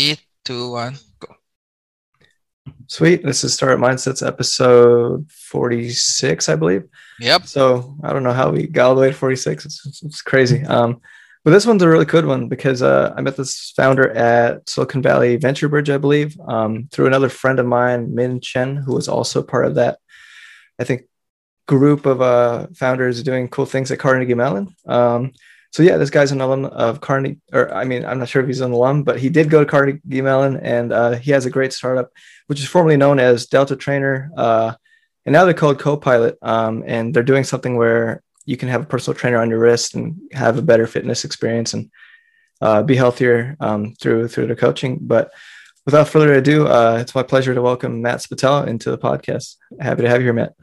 Three, two, one, go. Sweet. This is Startup Mindsets episode 46, I believe. Yep. So I don't know how we got all the way to 46. It's, it's, it's crazy. Um, but this one's a really good one because uh, I met this founder at Silicon Valley Venture Bridge, I believe, um, through another friend of mine, Min Chen, who was also part of that, I think, group of uh, founders doing cool things at Carnegie Mellon. Um, so yeah, this guy's an alum of Carnegie, or I mean, I'm not sure if he's an alum, but he did go to Carnegie Mellon, and uh, he has a great startup, which is formerly known as Delta Trainer, uh, and now they're called Copilot, um, and they're doing something where you can have a personal trainer on your wrist and have a better fitness experience and uh, be healthier um, through through the coaching. But without further ado, uh, it's my pleasure to welcome Matt Spatella into the podcast. Happy to have you here, Matt.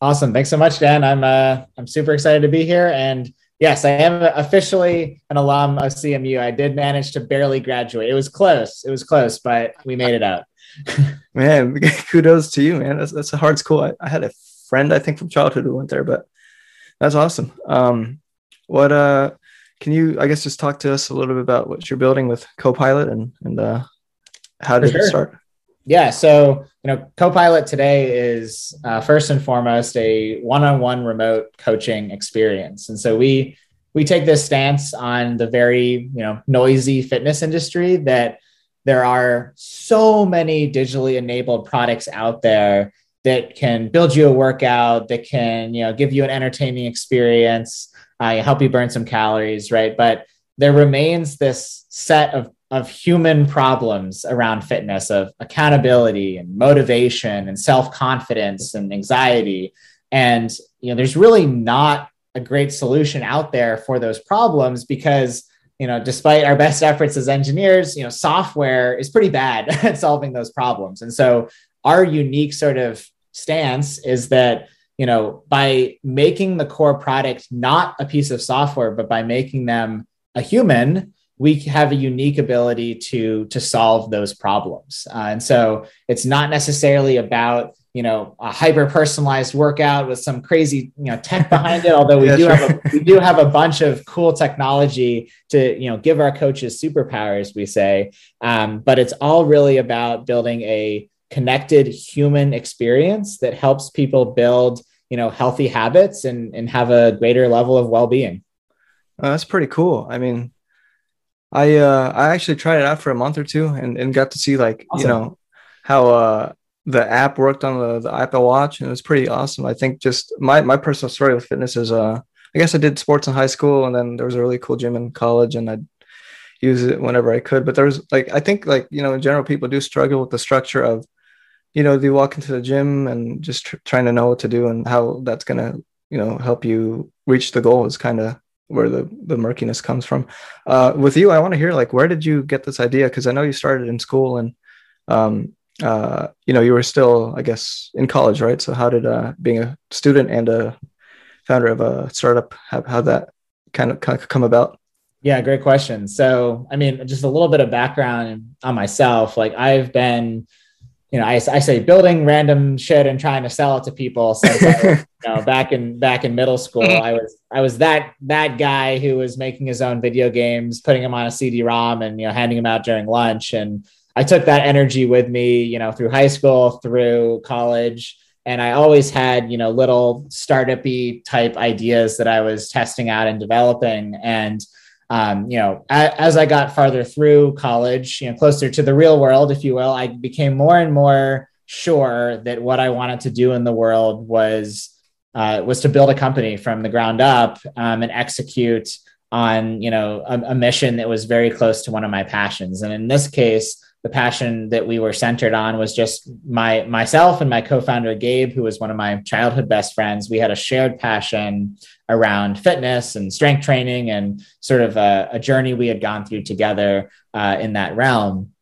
Awesome. Thanks so much, Dan. I'm uh, I'm super excited to be here. And yes, I am officially an alum of CMU. I did manage to barely graduate. It was close. It was close, but we made it out. man, kudos to you, man. That's, that's a hard school. I, I had a friend, I think, from childhood who went there, but that's awesome. Um, what uh, can you, I guess, just talk to us a little bit about what you're building with Copilot and and uh, how did sure. it start? Yeah, so you know, Copilot today is uh, first and foremost a one-on-one remote coaching experience, and so we we take this stance on the very you know noisy fitness industry that there are so many digitally enabled products out there that can build you a workout, that can you know give you an entertaining experience, uh, help you burn some calories, right? But there remains this set of of human problems around fitness of accountability and motivation and self-confidence and anxiety. And you know there's really not a great solution out there for those problems because you know despite our best efforts as engineers you know software is pretty bad at solving those problems. And so our unique sort of stance is that you know by making the core product not a piece of software but by making them a human we have a unique ability to to solve those problems. Uh, and so it's not necessarily about you know a hyper personalized workout with some crazy you know tech behind it although we yeah, do sure. have a, we do have a bunch of cool technology to you know give our coaches superpowers we say. Um, but it's all really about building a connected human experience that helps people build you know healthy habits and and have a greater level of well-being. That's pretty cool. I mean i uh i actually tried it out for a month or two and, and got to see like awesome. you know how uh the app worked on the, the apple watch and it was pretty awesome i think just my my personal story with fitness is uh i guess i did sports in high school and then there was a really cool gym in college and i'd use it whenever i could but there was like i think like you know in general people do struggle with the structure of you know, they walk into the gym and just tr- trying to know what to do and how that's going to, you know, help you reach the goal is kind of where the, the murkiness comes from. Uh, with you, I want to hear like, where did you get this idea? Cause I know you started in school and, um, uh, you know, you were still, I guess, in college, right? So how did uh, being a student and a founder of a startup, how, how that kind of, kind of come about? Yeah, great question. So, I mean, just a little bit of background on myself. Like, I've been you know, I, I say building random shit and trying to sell it to people. Since I, you know, back in back in middle school, mm-hmm. I was I was that that guy who was making his own video games, putting them on a CD-ROM, and you know, handing them out during lunch. And I took that energy with me, you know, through high school, through college, and I always had you know little startup-y type ideas that I was testing out and developing. And um, you know, as I got farther through college, you know, closer to the real world, if you will, I became more and more sure that what I wanted to do in the world was uh, was to build a company from the ground up um, and execute on you know a, a mission that was very close to one of my passions. And in this case, the passion that we were centered on was just my myself and my co-founder Gabe, who was one of my childhood best friends. We had a shared passion around fitness and strength training, and sort of a, a journey we had gone through together uh, in that realm.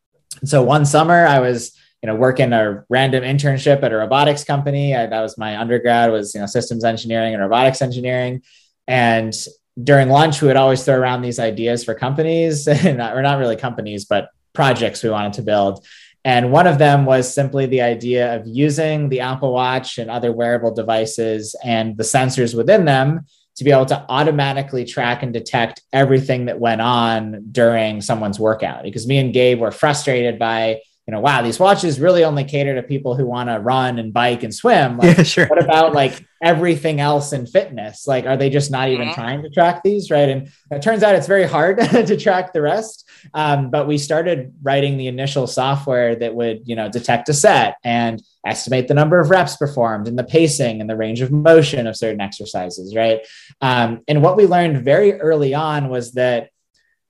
And so one summer, I was you know working a random internship at a robotics company. I, that was my undergrad was you know systems engineering and robotics engineering, and during lunch we would always throw around these ideas for companies, not, or not really companies, but projects we wanted to build. And one of them was simply the idea of using the Apple Watch and other wearable devices and the sensors within them to be able to automatically track and detect everything that went on during someone's workout. Because me and Gabe were frustrated by you know, wow, these watches really only cater to people who want to run and bike and swim. Like, yeah, sure. What about like everything else in fitness? Like, are they just not even mm-hmm. trying to track these? Right. And it turns out it's very hard to track the rest. Um, but we started writing the initial software that would, you know, detect a set and estimate the number of reps performed and the pacing and the range of motion of certain exercises. Right. Um, and what we learned very early on was that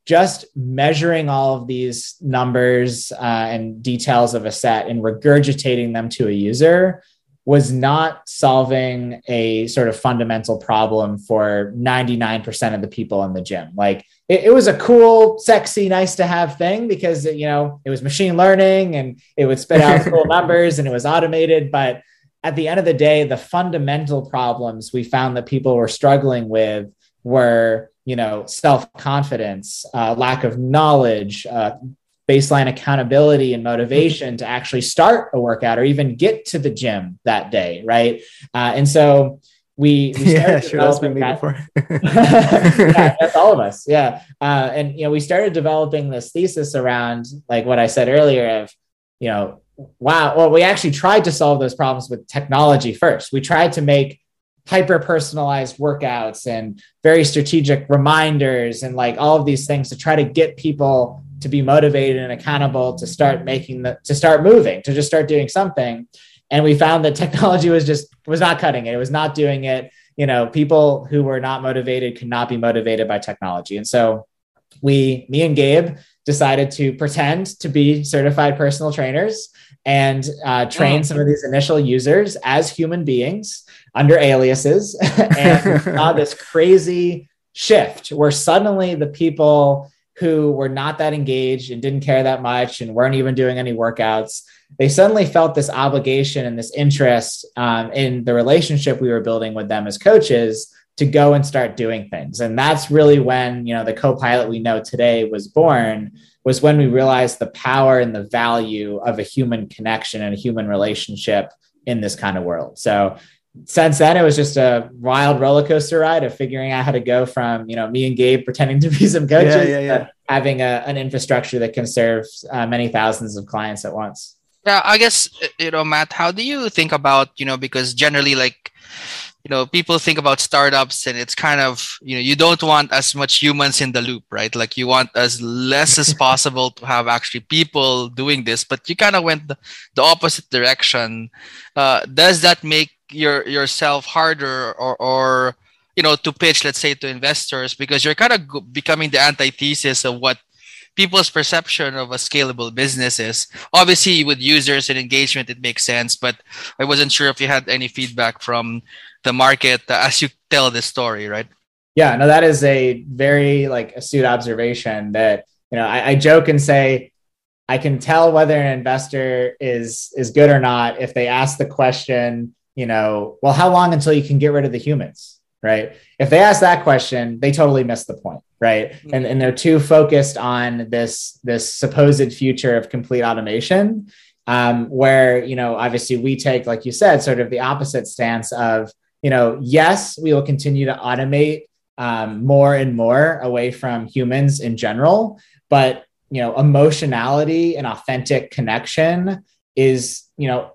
just measuring all of these numbers uh, and details of a set and regurgitating them to a user was not solving a sort of fundamental problem for 99% of the people in the gym. Like it, it, was a cool, sexy, nice to have thing because, you know, it was machine learning and it would spit out cool numbers and it was automated. But at the end of the day, the fundamental problems we found that people were struggling with were you know self-confidence uh, lack of knowledge uh, baseline accountability and motivation to actually start a workout or even get to the gym that day right? Uh, and so we, we yeah sure that's been me that. before yeah, that's all of us yeah. Uh, and you know we started developing this thesis around like what i said earlier of you know wow well we actually tried to solve those problems with technology first. We tried to make hyper personalized workouts and very strategic reminders and like all of these things to try to get people to be motivated and accountable to start making the to start moving to just start doing something. And we found that technology was just was not cutting it. It was not doing it. You know people who were not motivated could not be motivated by technology. And so we me and gabe decided to pretend to be certified personal trainers and uh, train oh. some of these initial users as human beings under aliases and saw this crazy shift where suddenly the people who were not that engaged and didn't care that much and weren't even doing any workouts they suddenly felt this obligation and this interest um, in the relationship we were building with them as coaches to go and start doing things. And that's really when you know the co-pilot we know today was born was when we realized the power and the value of a human connection and a human relationship in this kind of world. So since then it was just a wild roller coaster ride of figuring out how to go from you know me and gabe pretending to be some coaches yeah, yeah, yeah. having a, an infrastructure that can serve uh, many thousands of clients at once. Yeah i guess you know matt how do you think about you know because generally like you know people think about startups and it's kind of you know you don't want as much humans in the loop right? Like you want as less as possible to have actually people doing this but you kind of went the, the opposite direction. Uh, does that make your yourself harder or or you know to pitch let's say to investors because you're kind of becoming the antithesis of what people's perception of a scalable business is. Obviously with users and engagement it makes sense but i wasn't sure if you had any feedback from the market uh, as you tell this story right? Yeah no that is a very like astute observation that you know I, I joke and say i can tell whether an investor is is good or not if they ask the question you know, well, how long until you can get rid of the humans? Right. If they ask that question, they totally miss the point. Right. Mm-hmm. And, and they're too focused on this, this supposed future of complete automation. Um, where, you know, obviously we take, like you said, sort of the opposite stance of, you know, yes, we will continue to automate um, more and more away from humans in general, but you know, emotionality and authentic connection is, you know,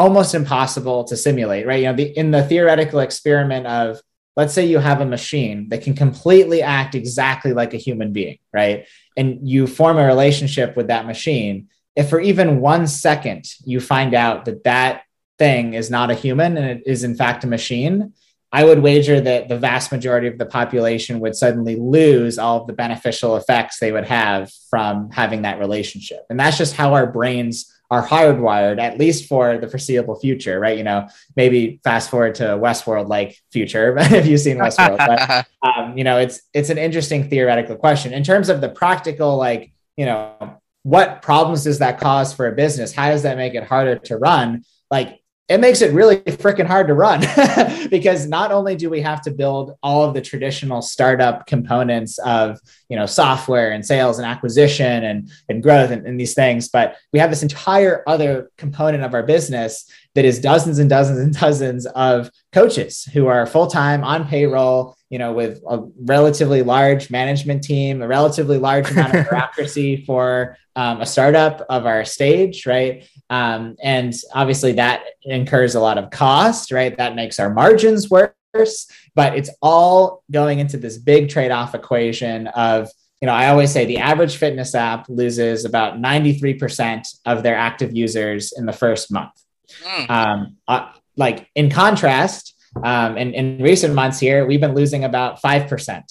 almost impossible to simulate, right? You know, the, in the theoretical experiment of, let's say you have a machine that can completely act exactly like a human being, right? And you form a relationship with that machine. If for even one second you find out that that thing is not a human and it is in fact a machine, I would wager that the vast majority of the population would suddenly lose all of the beneficial effects they would have from having that relationship. And that's just how our brains are hardwired at least for the foreseeable future, right? You know, maybe fast forward to Westworld like future if you've seen Westworld. but, um, you know, it's it's an interesting theoretical question in terms of the practical, like you know, what problems does that cause for a business? How does that make it harder to run? Like it makes it really freaking hard to run because not only do we have to build all of the traditional startup components of you know software and sales and acquisition and, and growth and, and these things but we have this entire other component of our business that is dozens and dozens and dozens of coaches who are full time on payroll, you know, with a relatively large management team, a relatively large amount of bureaucracy for um, a startup of our stage, right? Um, and obviously that incurs a lot of cost, right? That makes our margins worse, but it's all going into this big trade off equation of you know, I always say the average fitness app loses about 93% of their active users in the first month. Mm. Um, uh, like in contrast, um, in, in recent months here, we've been losing about 5%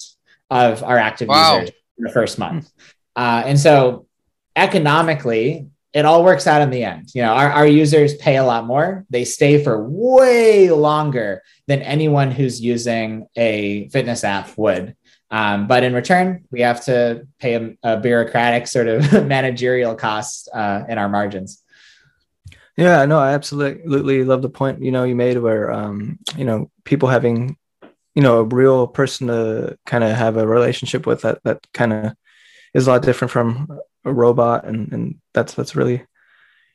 of our active wow. users in the first month. Uh, and so economically, it all works out in the end. You know, our, our users pay a lot more. They stay for way longer than anyone who's using a fitness app would. Um, but in return, we have to pay a, a bureaucratic sort of managerial cost uh, in our margins. Yeah, no, I absolutely love the point you know you made where um, you know people having you know a real person to kind of have a relationship with that that kind of is a lot different from a robot, and and that's that's really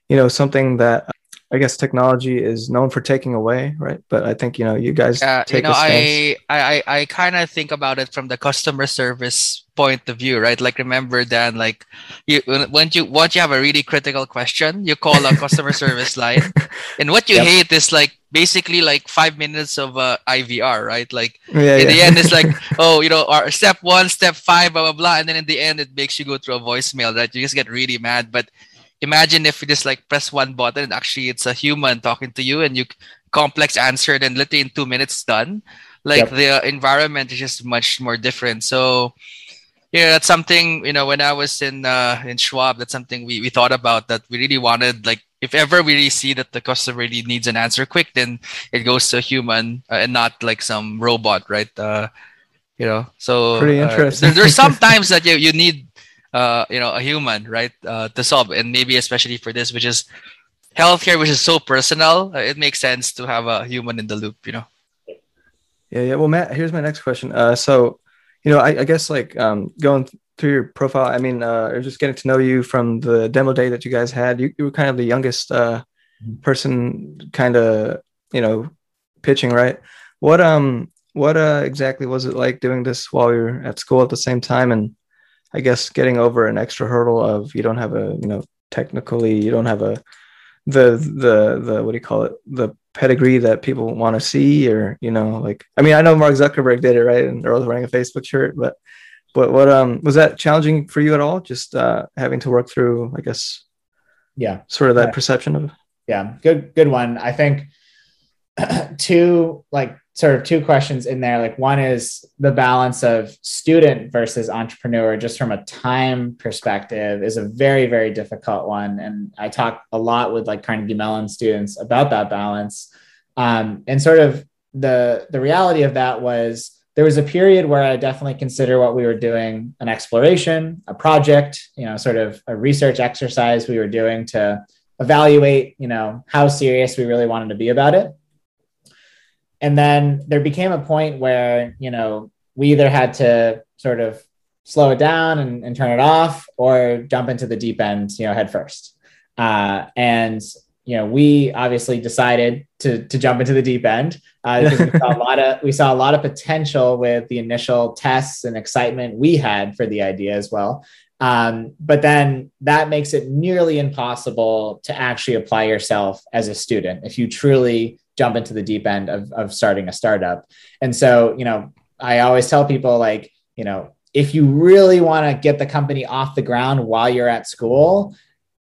you know something that I guess technology is known for taking away, right? But I think you know you guys uh, take you know, I I I kind of think about it from the customer service point of view, right? Like remember Dan, like you when you once you have a really critical question, you call a customer service line, and what you yep. hate is like basically like five minutes of uh, IVR, right? Like yeah, in yeah. the end, it's like oh, you know, our step one, step five, blah blah blah, and then in the end, it makes you go through a voicemail that you just get really mad, but imagine if you just like press one button and actually it's a human talking to you and you complex answer and literally in two minutes done like yep. the environment is just much more different so yeah that's something you know when i was in uh in schwab that's something we, we thought about that we really wanted like if ever we really see that the customer really needs an answer quick then it goes to a human uh, and not like some robot right uh you know so pretty interesting uh, there, there's sometimes that you, you need uh, you know, a human, right, uh, to solve. And maybe especially for this, which is healthcare, which is so personal, uh, it makes sense to have a human in the loop, you know. Yeah, yeah. Well, Matt, here's my next question. Uh, so, you know, I, I guess like um, going through your profile, I mean, uh, just getting to know you from the demo day that you guys had. You, you were kind of the youngest uh, mm-hmm. person, kind of, you know, pitching, right? What um, what uh, exactly was it like doing this while you were at school at the same time, and I guess getting over an extra hurdle of you don't have a you know technically you don't have a the the the what do you call it the pedigree that people want to see or you know like I mean I know Mark Zuckerberg did it right and was wearing a Facebook shirt but but what um was that challenging for you at all just uh having to work through I guess yeah sort of that yeah. perception of yeah good good one I think two like sort of two questions in there. Like one is the balance of student versus entrepreneur, just from a time perspective, is a very, very difficult one. And I talk a lot with like Carnegie Mellon students about that balance. Um, and sort of the the reality of that was there was a period where I definitely consider what we were doing an exploration, a project, you know, sort of a research exercise we were doing to evaluate, you know, how serious we really wanted to be about it. And then there became a point where you know we either had to sort of slow it down and, and turn it off or jump into the deep end you know head first. Uh, and you know we obviously decided to, to jump into the deep end uh, because we saw a lot of we saw a lot of potential with the initial tests and excitement we had for the idea as well um, but then that makes it nearly impossible to actually apply yourself as a student if you truly jump into the deep end of, of starting a startup. And so, you know, I always tell people like, you know, if you really want to get the company off the ground while you're at school,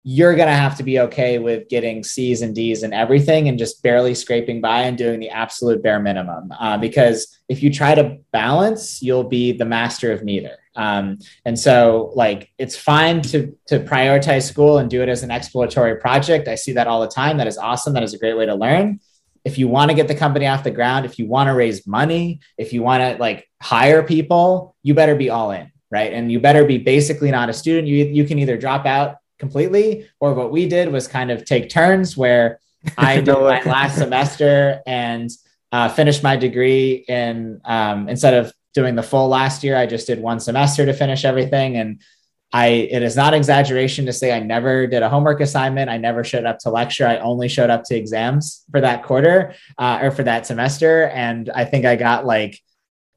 you're going to have to be okay with getting C's and D's and everything and just barely scraping by and doing the absolute bare minimum. Uh, because if you try to balance, you'll be the master of neither. Um, and so, like, it's fine to, to prioritize school and do it as an exploratory project. I see that all the time. That is awesome. That is a great way to learn if you want to get the company off the ground, if you want to raise money, if you want to like hire people, you better be all in, right? And you better be basically not a student. You you can either drop out completely, or what we did was kind of take turns where I did my last semester and uh, finished my degree in um, instead of doing the full last year, I just did one semester to finish everything. And I it is not exaggeration to say I never did a homework assignment. I never showed up to lecture. I only showed up to exams for that quarter uh, or for that semester, and I think I got like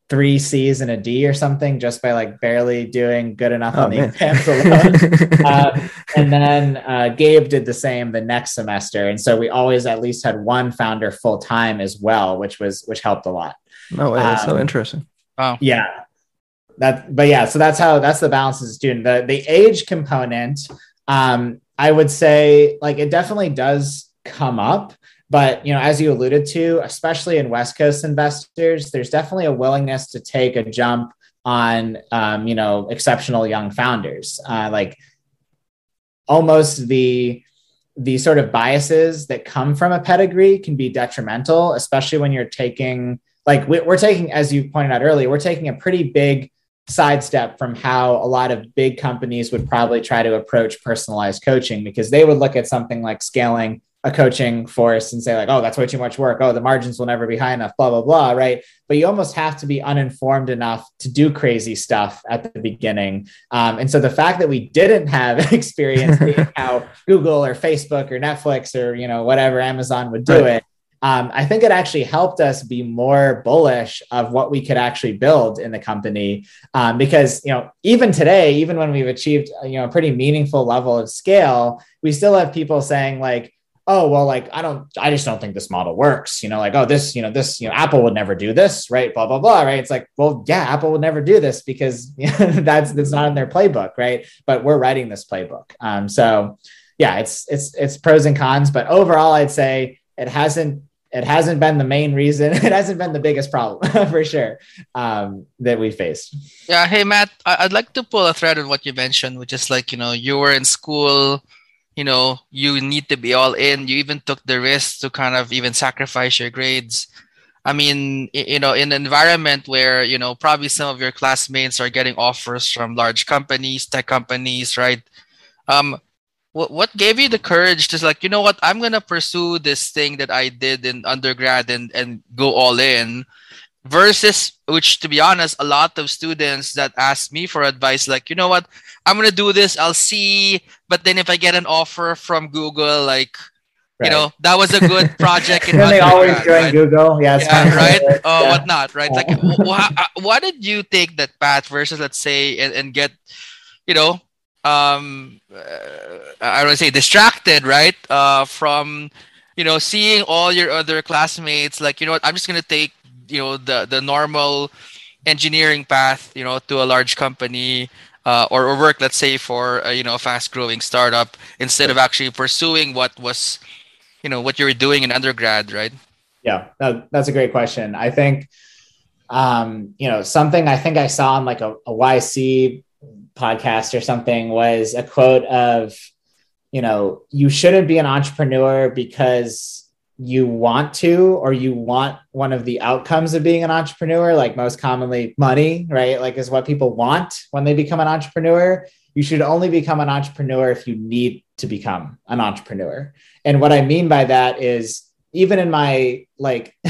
three C's and a D or something just by like barely doing good enough oh, on the man. exams alone. uh, and then uh, Gabe did the same the next semester, and so we always at least had one founder full time as well, which was which helped a lot. No way, that's um, so interesting. Wow. Yeah. That, but yeah, so that's how that's the balance as a student. The the age component, um, I would say like it definitely does come up but you know, as you alluded to, especially in West Coast investors, there's definitely a willingness to take a jump on um, you know exceptional young founders. Uh, like almost the the sort of biases that come from a pedigree can be detrimental, especially when you're taking like we're taking, as you pointed out earlier, we're taking a pretty big sidestep from how a lot of big companies would probably try to approach personalized coaching because they would look at something like scaling a coaching force and say like oh that's way too much work oh the margins will never be high enough blah blah blah right but you almost have to be uninformed enough to do crazy stuff at the beginning um, and so the fact that we didn't have experience how google or facebook or netflix or you know whatever amazon would do right. it um, I think it actually helped us be more bullish of what we could actually build in the company. Um, because, you know, even today, even when we've achieved, you know, a pretty meaningful level of scale, we still have people saying like, oh well like i don't i just don't think this model works you know like oh this you know this you know apple would never do this right blah blah blah right? It's like well yeah apple would never do this because that's that's not in their playbook right? But we're writing this playbook. Um so yeah it's it's it's pros and cons but overall i'd say it hasn't it hasn't been the main reason it hasn't been the biggest problem for sure um, that we faced. Yeah hey matt i'd like to pull a thread on what you mentioned which is like you know you were in school you know you need to be all in. You even took the risk to kind of even sacrifice your grades. I mean you know in an environment where you know probably some of your classmates are getting offers from large companies tech companies right? Um what, what gave you the courage to like you know what? I'm gonna pursue this thing that i did in undergrad and and go all in versus which to be honest a lot of students that ask me for advice like you know what i'm gonna do this i'll see. But then if i get an offer from google like right. you know that was a good project and they always join right? google. Yeah, yeah right? Or uh, yeah. whatnot right? Like wh- why did you take that path versus let's say and, and get you know um uh, i don't say distracted right? Uh from you know seeing all your other classmates like you know what i'm just gonna take you know the the normal engineering path you know to a large company uh, or, or work let's say for a, you know a fast growing startup instead of actually pursuing what was you know what you were doing in undergrad right? Yeah that's a great question. I think um, you know something i think i saw on like a, a yc podcast or something was a quote of you know you shouldn't be an entrepreneur because you want to or you want one of the outcomes of being an entrepreneur like most commonly money right? Like is what people want when they become an entrepreneur. You should only become an entrepreneur if you need to become an entrepreneur. And what i mean by that is even in my like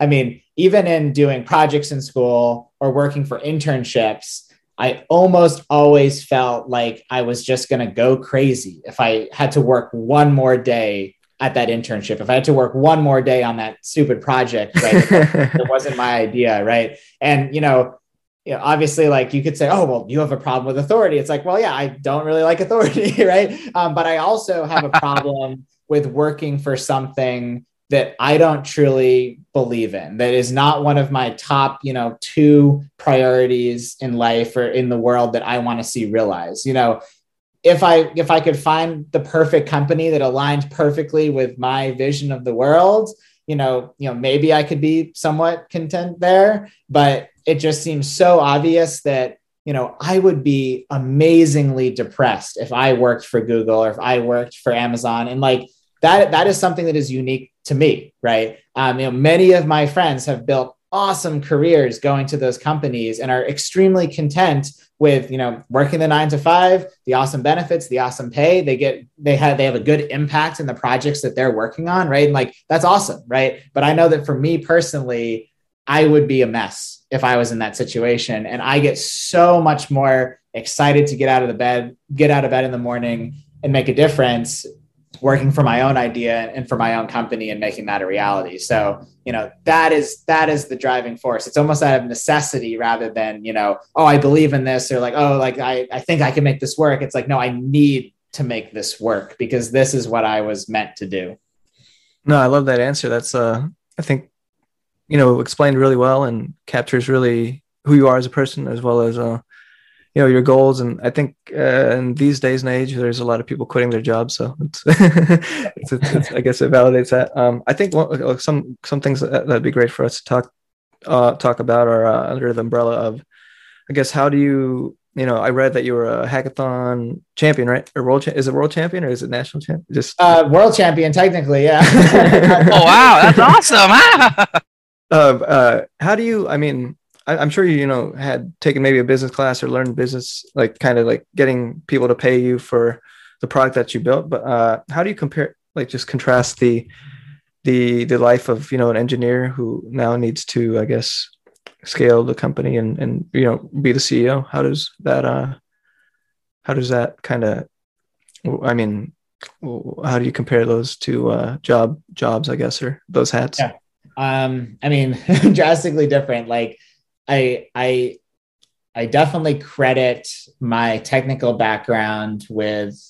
i mean even in doing projects in school or working for internships I almost always felt like I was just going to go crazy if I had to work one more day at that internship. If I had to work one more day on that stupid project, right, it wasn't my idea, right? And you know, you know, obviously, like you could say, oh, well, you have a problem with authority. It's like, well, yeah, I don't really like authority, right? Um, but I also have a problem with working for something that I don't truly believe in, that is not one of my top, you know, two priorities in life or in the world that I want to see realized. You know, if I if I could find the perfect company that aligned perfectly with my vision of the world, you know, you know, maybe I could be somewhat content there. But it just seems so obvious that you know I would be amazingly depressed if I worked for Google or if I worked for Amazon, and like that that is something that is unique to me, right? Um, you know, many of my friends have built awesome careers going to those companies and are extremely content with you know working the nine to five the awesome benefits the awesome pay they get they have they have a good impact in the projects that they're working on right? And like that's awesome right? But i know that for me personally i would be a mess if i was in that situation. And i get so much more excited to get out of the bed, get out of bed in the morning and make a difference working for my own idea and for my own company and making that a reality. So, you know, that is that is the driving force. It's almost out of necessity rather than, you know, oh, I believe in this or like, oh, like I, I think I can make this work. It's like, no, I need to make this work because this is what I was meant to do. No, I love that answer. That's uh I think you know explained really well and captures really who you are as a person as well as uh you know your goals. And i think uh, in these days and age there's a lot of people quitting their jobs. So it's, it's, it's, it's i guess it validates that. Um, i think one, some some things that, would be great for us to talk uh, talk about are uh, under the umbrella of i guess how do you you know i read that you were a hackathon champion right? Or world cha- is it world champion or is it national champion just uh, world champion technically yeah. Oh wow. That's awesome. Uh, uh, how do you i mean I, am sure you, you know, had taken maybe a business class or learned business, like kind of like getting people to pay you for the product that you built. But uh, how do you compare, like, just contrast the the the life of you know an engineer who now needs to, I guess, scale the company and and you know be the CEO? How does that uh how does that kind of I mean, how do you compare those two uh, job jobs? I guess or those hats. Yeah. Um, I mean, drastically different. Like I I I definitely credit my technical background with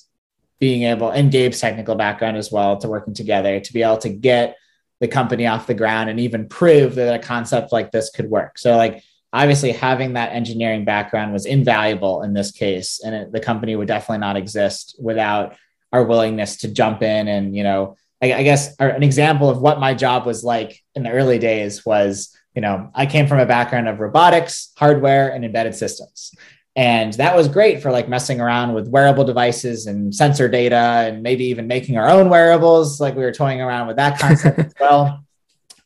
being able and Gabe's technical background as well to working together to be able to get the company off the ground and even prove that a concept like this could work. So like obviously having that engineering background was invaluable in this case and it, the company would definitely not exist without our willingness to jump in and you know I, I guess uh, an example of what my job was like in the early days was you know, I came from a background of robotics, hardware, and embedded systems. And that was great for like messing around with wearable devices and sensor data and maybe even making our own wearables. Like we were toying around with that concept as well.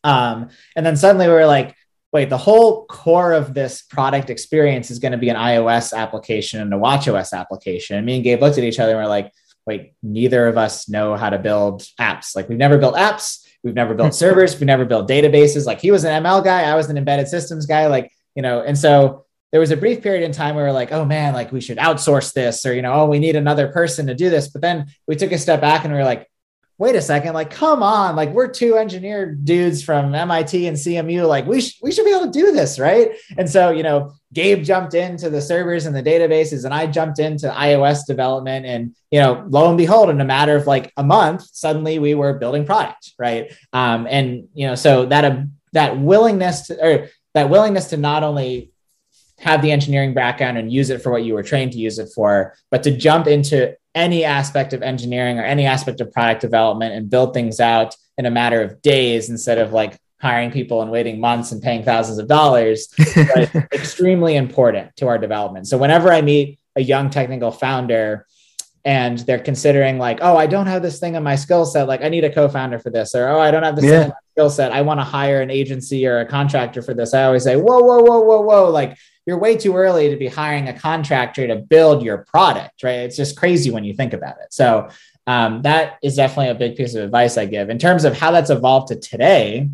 Um, and then suddenly we were like, wait, the whole core of this product experience is going to be an iOS application and a watchOS application. And me and Gabe looked at each other and we're like, wait, neither of us know how to build apps. Like we've never built apps. We've never built servers. We never built databases. Like he was an ML guy. I was an embedded systems guy. Like, you know, and so there was a brief period in time where we are like, oh man, like we should outsource this or, you know, oh, we need another person to do this. But then we took a step back and we were like, wait a second, like, come on, like we're two engineer dudes from MIT and CMU, like we, sh- we should be able to do this, right? And so, you know, Gabe jumped into the servers and the databases, and I jumped into iOS development. And, you know, lo and behold, in a matter of like a month, suddenly we were building product, right? Um, and, you know, so that, uh, that willingness to, or that willingness to not only have the engineering background and use it for what you were trained to use it for, but to jump into any aspect of engineering or any aspect of product development and build things out in a matter of days instead of like hiring people and waiting months and paying thousands of dollars extremely important to our development so whenever i meet a young technical founder and they're considering like oh i don't have this thing in my skill set like i need a co-founder for this or oh i don't have this yeah. skill set i want to hire an agency or a contractor for this i always say whoa whoa whoa whoa whoa like you're way too early to be hiring a contractor to build your product, right? It's just crazy when you think about it. So um, that is definitely a big piece of advice I give in terms of how that's evolved to today.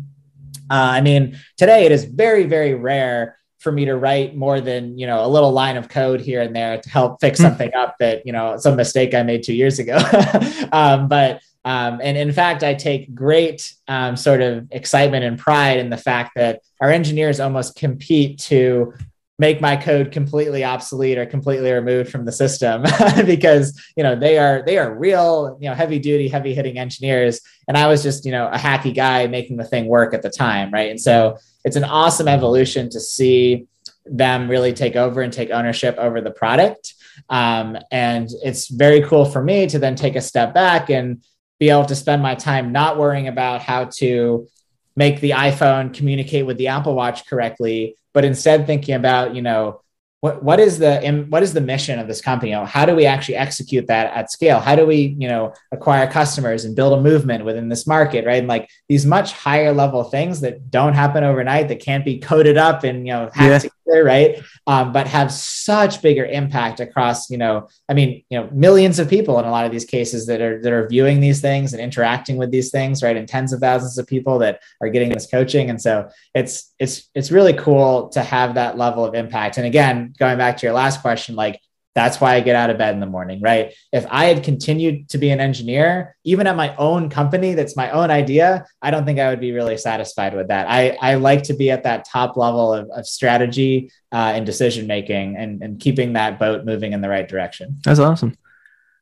Uh, I mean, today it is very, very rare for me to write more than you know a little line of code here and there to help fix hmm. something up that you know some mistake I made two years ago. um, but um, and in fact, I take great um, sort of excitement and pride in the fact that our engineers almost compete to make my code completely obsolete or completely removed from the system because you know they are they are real you know heavy duty heavy hitting engineers. And i was just you know a hacky guy making the thing work at the time right? And so it's an awesome evolution to see them really take over and take ownership over the product. Um, and it's very cool for me to then take a step back and be able to spend my time not worrying about how to make the iphone communicate with the apple watch correctly but instead thinking about, you know, what, what is the what is the mission of this company? How do we actually execute that at scale? How do we, you know, acquire customers and build a movement within this market, right? And like these much higher level things that don't happen overnight, that can't be coded up and you know hacked yeah right? Um, but have such bigger impact across, you know, I mean, you know, millions of people in a lot of these cases that are that are viewing these things and interacting with these things, right? And tens of thousands of people that are getting this coaching. And so it's it's it's really cool to have that level of impact. And again, going back to your last question, like That's why I get out of bed in the morning, right? If I had continued to be an engineer, even at my own company, that's my own idea, I don't think I would be really satisfied with that. I, I like to be at that top level of, of strategy uh, and decision making and, and keeping that boat moving in the right direction. That's awesome.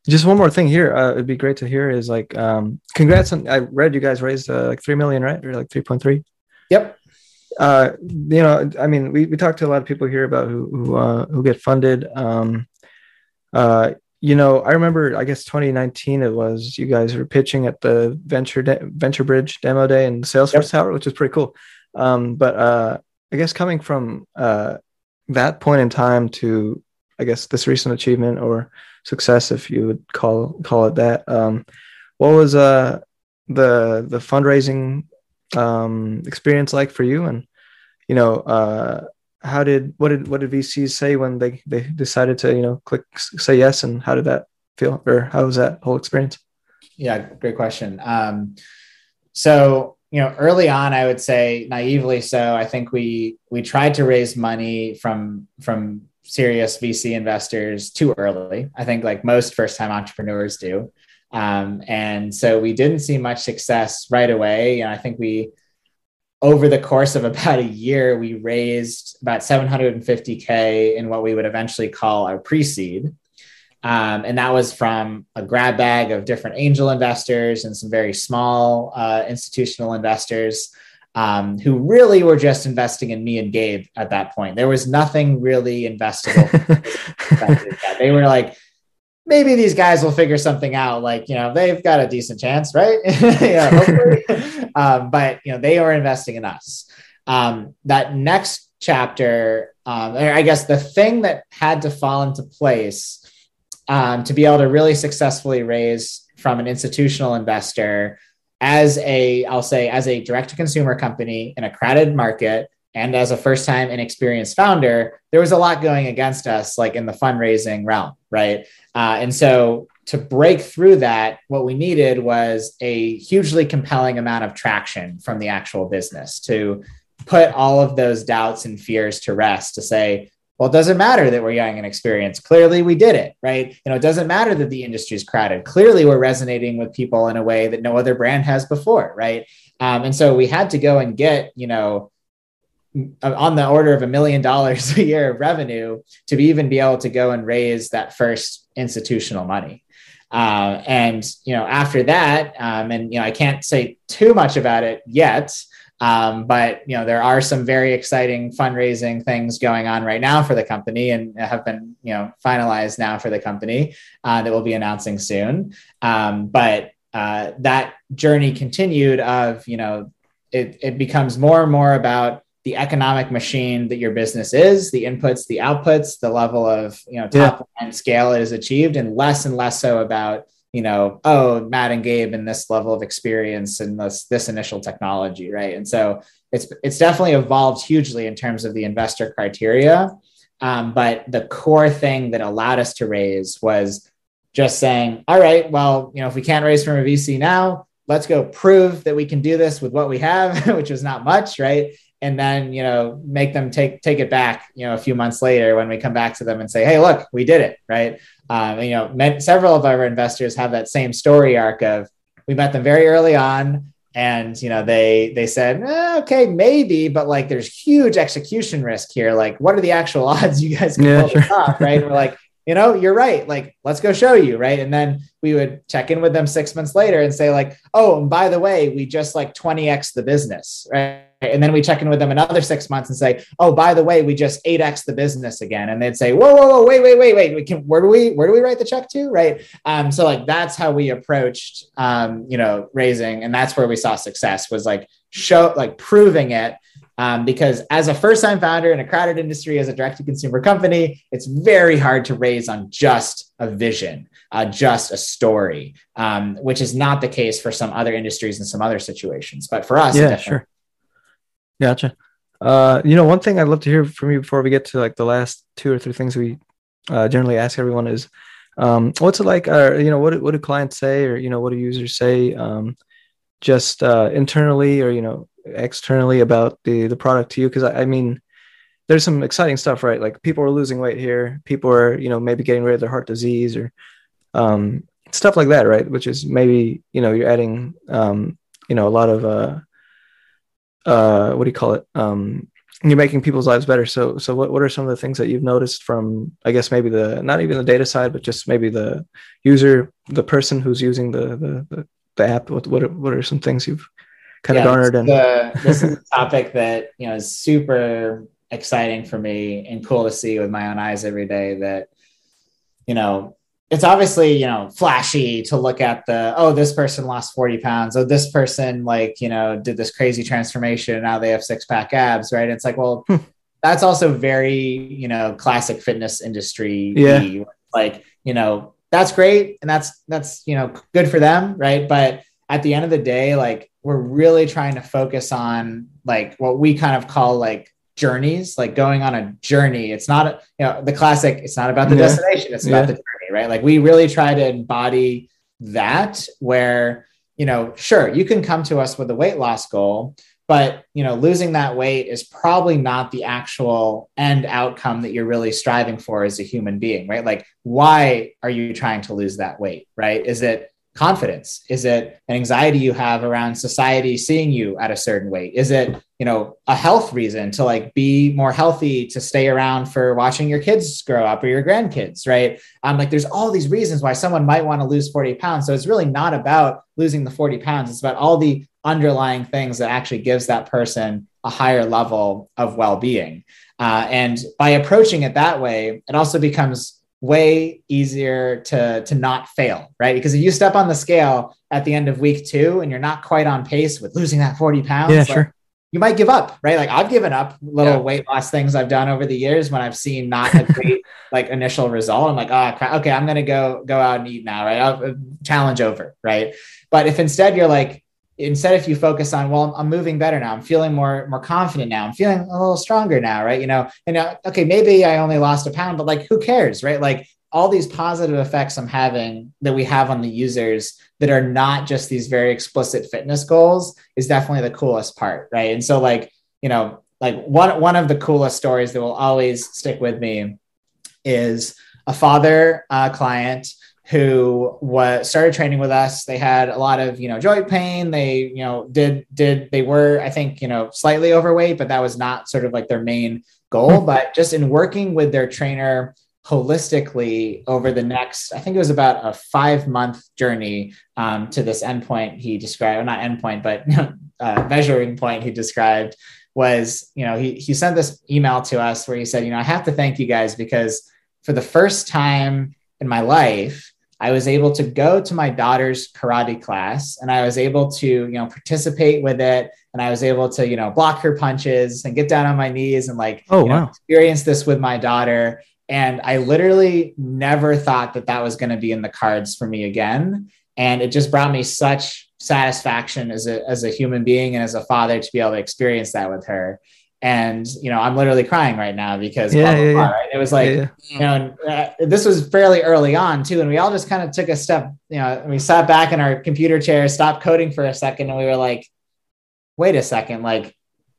Just one more thing here. Uh, it'd be great to hear is like, um, congrats on, I read you guys raised uh, like 3 million, right? Or like 3.3. Yep. Uh, you know, I mean, we, we talked to a lot of people here about who, who, uh, who get funded. Um, uh, you know, I remember, I guess 2019 it was. You guys were pitching at the Venture De- Venture Bridge demo day in Salesforce yep. Tower, which is pretty cool. Um, but uh, I guess coming from uh, that point in time to, I guess this recent achievement or success, if you would call call it that, um, what was uh the the fundraising um, experience like for you? And you know, uh, how did what did what did VCs say when they they decided to you know click say yes and how did that feel or how was that whole experience? Yeah, great question. Um, so you know, early on, I would say naively so. I think we we tried to raise money from from serious VC investors too early. I think like most first time entrepreneurs do. Um, and so we didn't see much success right away. And I think we over the course of about a year, we raised about 750K in what we would eventually call our pre seed. Um, and that was from a grab bag of different angel investors and some very small uh, institutional investors um, who really were just investing in me and Gabe at that point. There was nothing really investable. they were like, maybe these guys will figure something out. Like, you know, they've got a decent chance, right? yeah, hopefully. Um, but, you know, they are investing in us. Um, that next chapter, um, I guess the thing that had to fall into place um, to be able to really successfully raise from an institutional investor as a, I'll say, as a direct to consumer company in a crowded market and as a first time inexperienced founder, there was a lot going against us, like in the fundraising realm, right? Uh, and so to break through that, what we needed was a hugely compelling amount of traction from the actual business to put all of those doubts and fears to rest to say, well, it doesn't matter that we're young and experienced. Clearly, we did it, right? You know, it doesn't matter that the industry is crowded. Clearly, we're resonating with people in a way that no other brand has before, right? Um, and so we had to go and get, you know, on the order of a million dollars a year of revenue to be even be able to go and raise that first institutional money. Uh, and you know, after that, um, and you know, I can't say too much about it yet, um, but you know, there are some very exciting fundraising things going on right now for the company, and have been you know finalized now for the company uh, that we'll be announcing soon. Um, but uh, that journey continued of you know, it, it becomes more and more about the economic machine that your business is, the inputs, the outputs, the level of you know top yeah. line scale it is achieved, and less and less so about you know oh Matt and Gabe and this level of experience and this this initial technology, right? And so it's it's definitely evolved hugely in terms of the investor criteria. Um, but the core thing that allowed us to raise was just saying, all right, well, you know, if we can't raise from a VC now, let's go prove that we can do this with what we have, which is not much, right? And then you know make them take take it back you know a few months later when we come back to them and say hey look we did it right um, you know several of our investors have that same story arc of we met them very early on and you know they they said eh, okay maybe but like there's huge execution risk here like what are the actual odds you guys can yeah, pull sure. this off right we're like you know, you're right. Like, let's go show you. Right. And then we would check in with them six months later and say, like, oh, and by the way, we just like 20x the business. Right. And then we check in with them another six months and say, oh, by the way, we just 8x the business again. And they'd say, whoa, whoa, whoa, wait, wait, wait, wait. We can, where do we, where do we write the check to? Right. Um, so like that's how we approached um, you know, raising. And that's where we saw success was like show like proving it um, because as a first time founder in a crowded industry, as a direct to consumer company, it's very hard to raise on just a vision, uh, just a story, um, which is not the case for some other industries and some other situations. But for us, yeah, sure. Gotcha. Uh, you know, one thing I'd love to hear from you before we get to like the last two or three things we uh, generally ask everyone is, um, what's it like? Uh, you know, what what do clients say, or you know, what do users say? Um, just uh, internally, or you know, externally about the the product to you? Because I, I, mean, there's some exciting stuff, right? Like people are losing weight here. People are, you know, maybe getting rid of their heart disease or um, stuff like that, right? Which is maybe, you know, you're adding, um, you know, a lot of, uh, uh, what do you call it? Um, you're making people's lives better. So, so what, what are some of the things that you've noticed from, I guess, maybe the, not even the data side, but just maybe the user, the person who's using the, the, the, the app? What, what, are, what are some things you've kind yeah, of garnered? And the, this is a topic that, you know, is super exciting for me and cool to see with my own eyes every day that, you know, it's obviously, you know, flashy to look at the, oh, this person lost 40 pounds. Oh, this person like, you know, did this crazy transformation and now they have six pack abs. Right. It's like, well, hmm. that's also very, you know, classic fitness industry. Yeah. Like, you know, that's great. And that's, that's, you know, good for them. Right. But at the end of the day, like we're really trying to focus on like what we kind of call like journeys, like going on a journey. It's not, you know, the classic, it's not about the yeah. destination, it's about the journey, right? Like we really try to embody that where, you know, sure, you can come to us with a weight loss goal, but, you know, losing that weight is probably not the actual end outcome that you're really striving for as a human being, right? Like, why are you trying to lose that weight, right? Is it confidence? Is it an anxiety you have around society seeing you at a certain weight? Is it, you know, a health reason to like be more healthy to stay around for watching your kids grow up or your grandkids, right? Um, like there's all these reasons why someone might want to lose 40 pounds. So it's really not about losing the 40 pounds. It's about all the underlying things that actually gives that person a higher level of well-being. Uh, and by approaching it that way, it also becomes way easier to to not fail, right? Because if you step on the scale at the end of week two and you're not quite on pace with losing that 40 pounds, yeah, like, sure. You might give up, right? Like I've given up little yeah. weight loss things I've done over the years when I've seen not a great like initial result. I'm like, oh, okay, I'm gonna go go out and eat now, right? I'll, uh, challenge over, right? But if instead you're like, instead if you focus on well i'm moving better now i'm feeling more more confident now i'm feeling a little stronger now right you know and uh, okay maybe i only lost a pound but like who cares right like all these positive effects i'm having that we have on the users that are not just these very explicit fitness goals is definitely the coolest part right and so like you know like one one of the coolest stories that will always stick with me is a father uh, client who was started training with us. They had a lot of you know joint pain. They you know did did they were I think you know slightly overweight, but that was not sort of like their main goal. But just in working with their trainer holistically over the next, I think it was about a five month journey um, to this endpoint he described, or not endpoint, but uh, measuring point he described was, you know, he, he sent this email to us where he said, you know, I have to thank you guys because for the first time in my life, I was able to go to my daughter's karate class and I was able to, you know, participate with it. And I was able to, you know, block her punches and get down on my knees and like, oh, wow. Know, experience this with my daughter. And I literally never thought that that was going to be in the cards for me again. And it just brought me such satisfaction as a, as a human being and as a father to be able to experience that with her and you know i'm literally crying right now because yeah, blah, blah, yeah, blah, right? it was like yeah, you know uh, this was fairly early on too and we all just kind of took a step you know we sat back in our computer chair stopped coding for a second and we were like wait a second like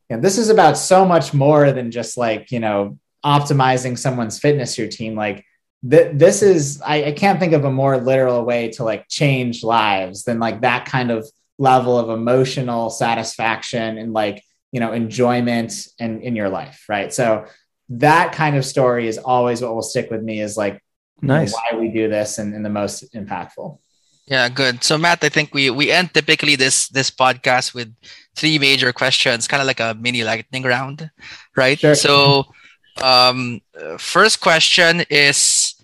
you know, this is about so much more than just like you know optimizing someone's fitness routine like th- this is I, I can't think of a more literal way to like change lives than like that kind of level of emotional satisfaction and like you know enjoyment in in your life right? So that kind of story is always what will stick with me is like nice. why we do this and, and the most impactful. Yeah good. So matt i think we we end typically this this podcast with three major questions kind of like a mini lightning round right? Sure. so um first question is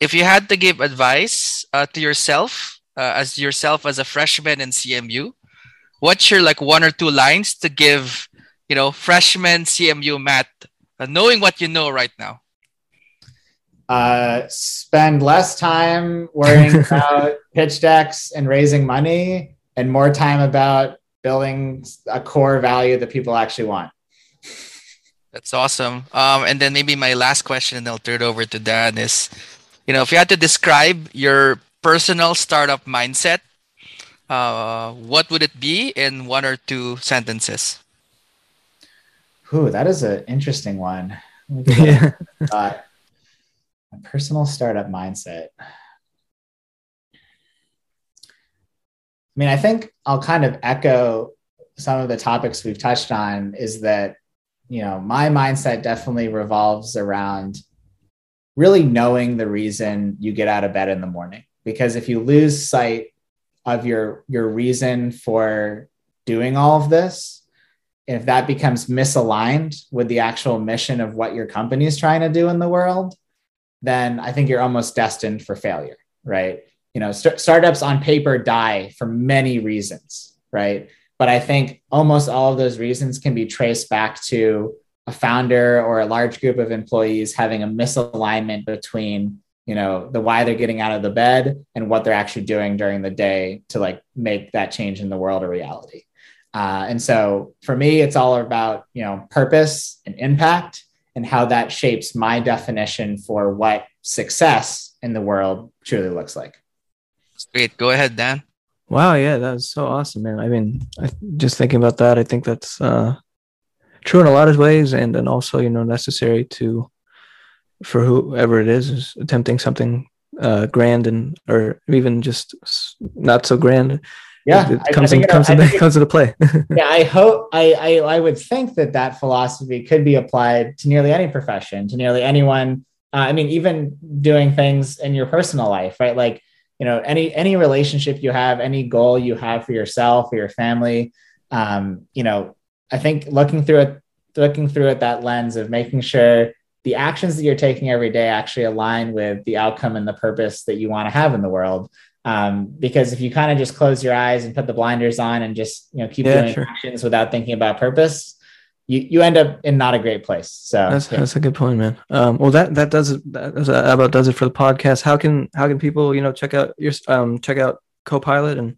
if you had to give advice uh, to yourself uh, as yourself as a freshman in cmu what's your like one or two lines to give you know, freshman CMU Matt, uh, knowing what you know right now? Uh, spend less time worrying about pitch decks and raising money and more time about building a core value that people actually want. That's awesome. Um, and then maybe my last question, and I'll turn it over to Dan is, you know, if you had to describe your personal startup mindset, uh, what would it be in one or two sentences? Ooh, that is an interesting one. Yeah. Uh, a personal startup mindset. I mean, I think I'll kind of echo some of the topics we've touched on is that, you know, my mindset definitely revolves around really knowing the reason you get out of bed in the morning. Because if you lose sight of your your reason for doing all of this, if that becomes misaligned with the actual mission of what your company is trying to do in the world, then I think you're almost destined for failure, right? You know, st- startups on paper die for many reasons, right? But I think almost all of those reasons can be traced back to a founder or a large group of employees having a misalignment between you know the why they're getting out of the bed and what they're actually doing during the day to like make that change in the world a reality. Uh, and so for me it's all about you know purpose and impact and how that shapes my definition for what success in the world truly looks like. Great go ahead dan wow yeah that was so awesome man. I mean I, just thinking about that i think that's uh, true in a lot of ways and then also you know necessary to for whoever it is is attempting something uh, grand and or even just not so grand. Yeah it, it comes, in, comes, into, comes into play. Yeah i hope I, I i would think that that philosophy could be applied to nearly any profession to nearly anyone uh, i mean even doing things in your personal life right? Like you know any any relationship you have any goal you have for yourself or your family um you know i think looking through it looking through it that lens of making sure the actions that you're taking every day actually align with the outcome and the purpose that you want to have in the world. Um, because if you kind of just close your eyes and put the blinders on and just you know keep yeah, doing sure. actions without thinking about purpose, you you end up in not a great place. So that's yeah. that's a good point, man. Um, well, that that does it. That about does it for the podcast. How can how can people you know check out your um check out Copilot and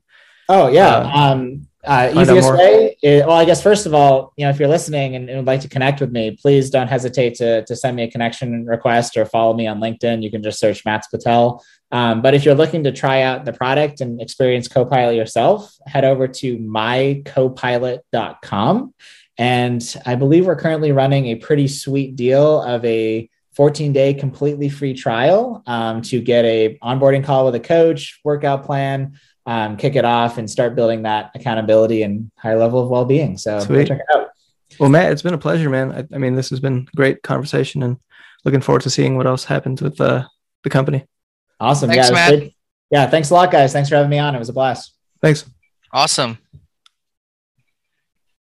Oh yeah. Uh, um, uh, easiest way is, well, I guess first of all, you know, if you're listening and, and, would like to connect with me, please don't hesitate to, to send me a connection request or follow me on LinkedIn. You can just search Mats Patel. Um, but if you're looking to try out the product and experience Copilot yourself, head over to mycopilot.com. And I believe we're currently running a pretty sweet deal of a 14 day completely free trial um, to get a onboarding call with a coach, workout plan, um, kick it off and start building that accountability and higher level of well-being. So check it out. Well, Matt, it's been a pleasure, man. I, I, mean, this has been great conversation and looking forward to seeing what else happens with uh, the company. Awesome. Thanks, yeah, Matt. Yeah. Thanks a lot, guys. Thanks for having me on. It was a blast. Thanks. Awesome.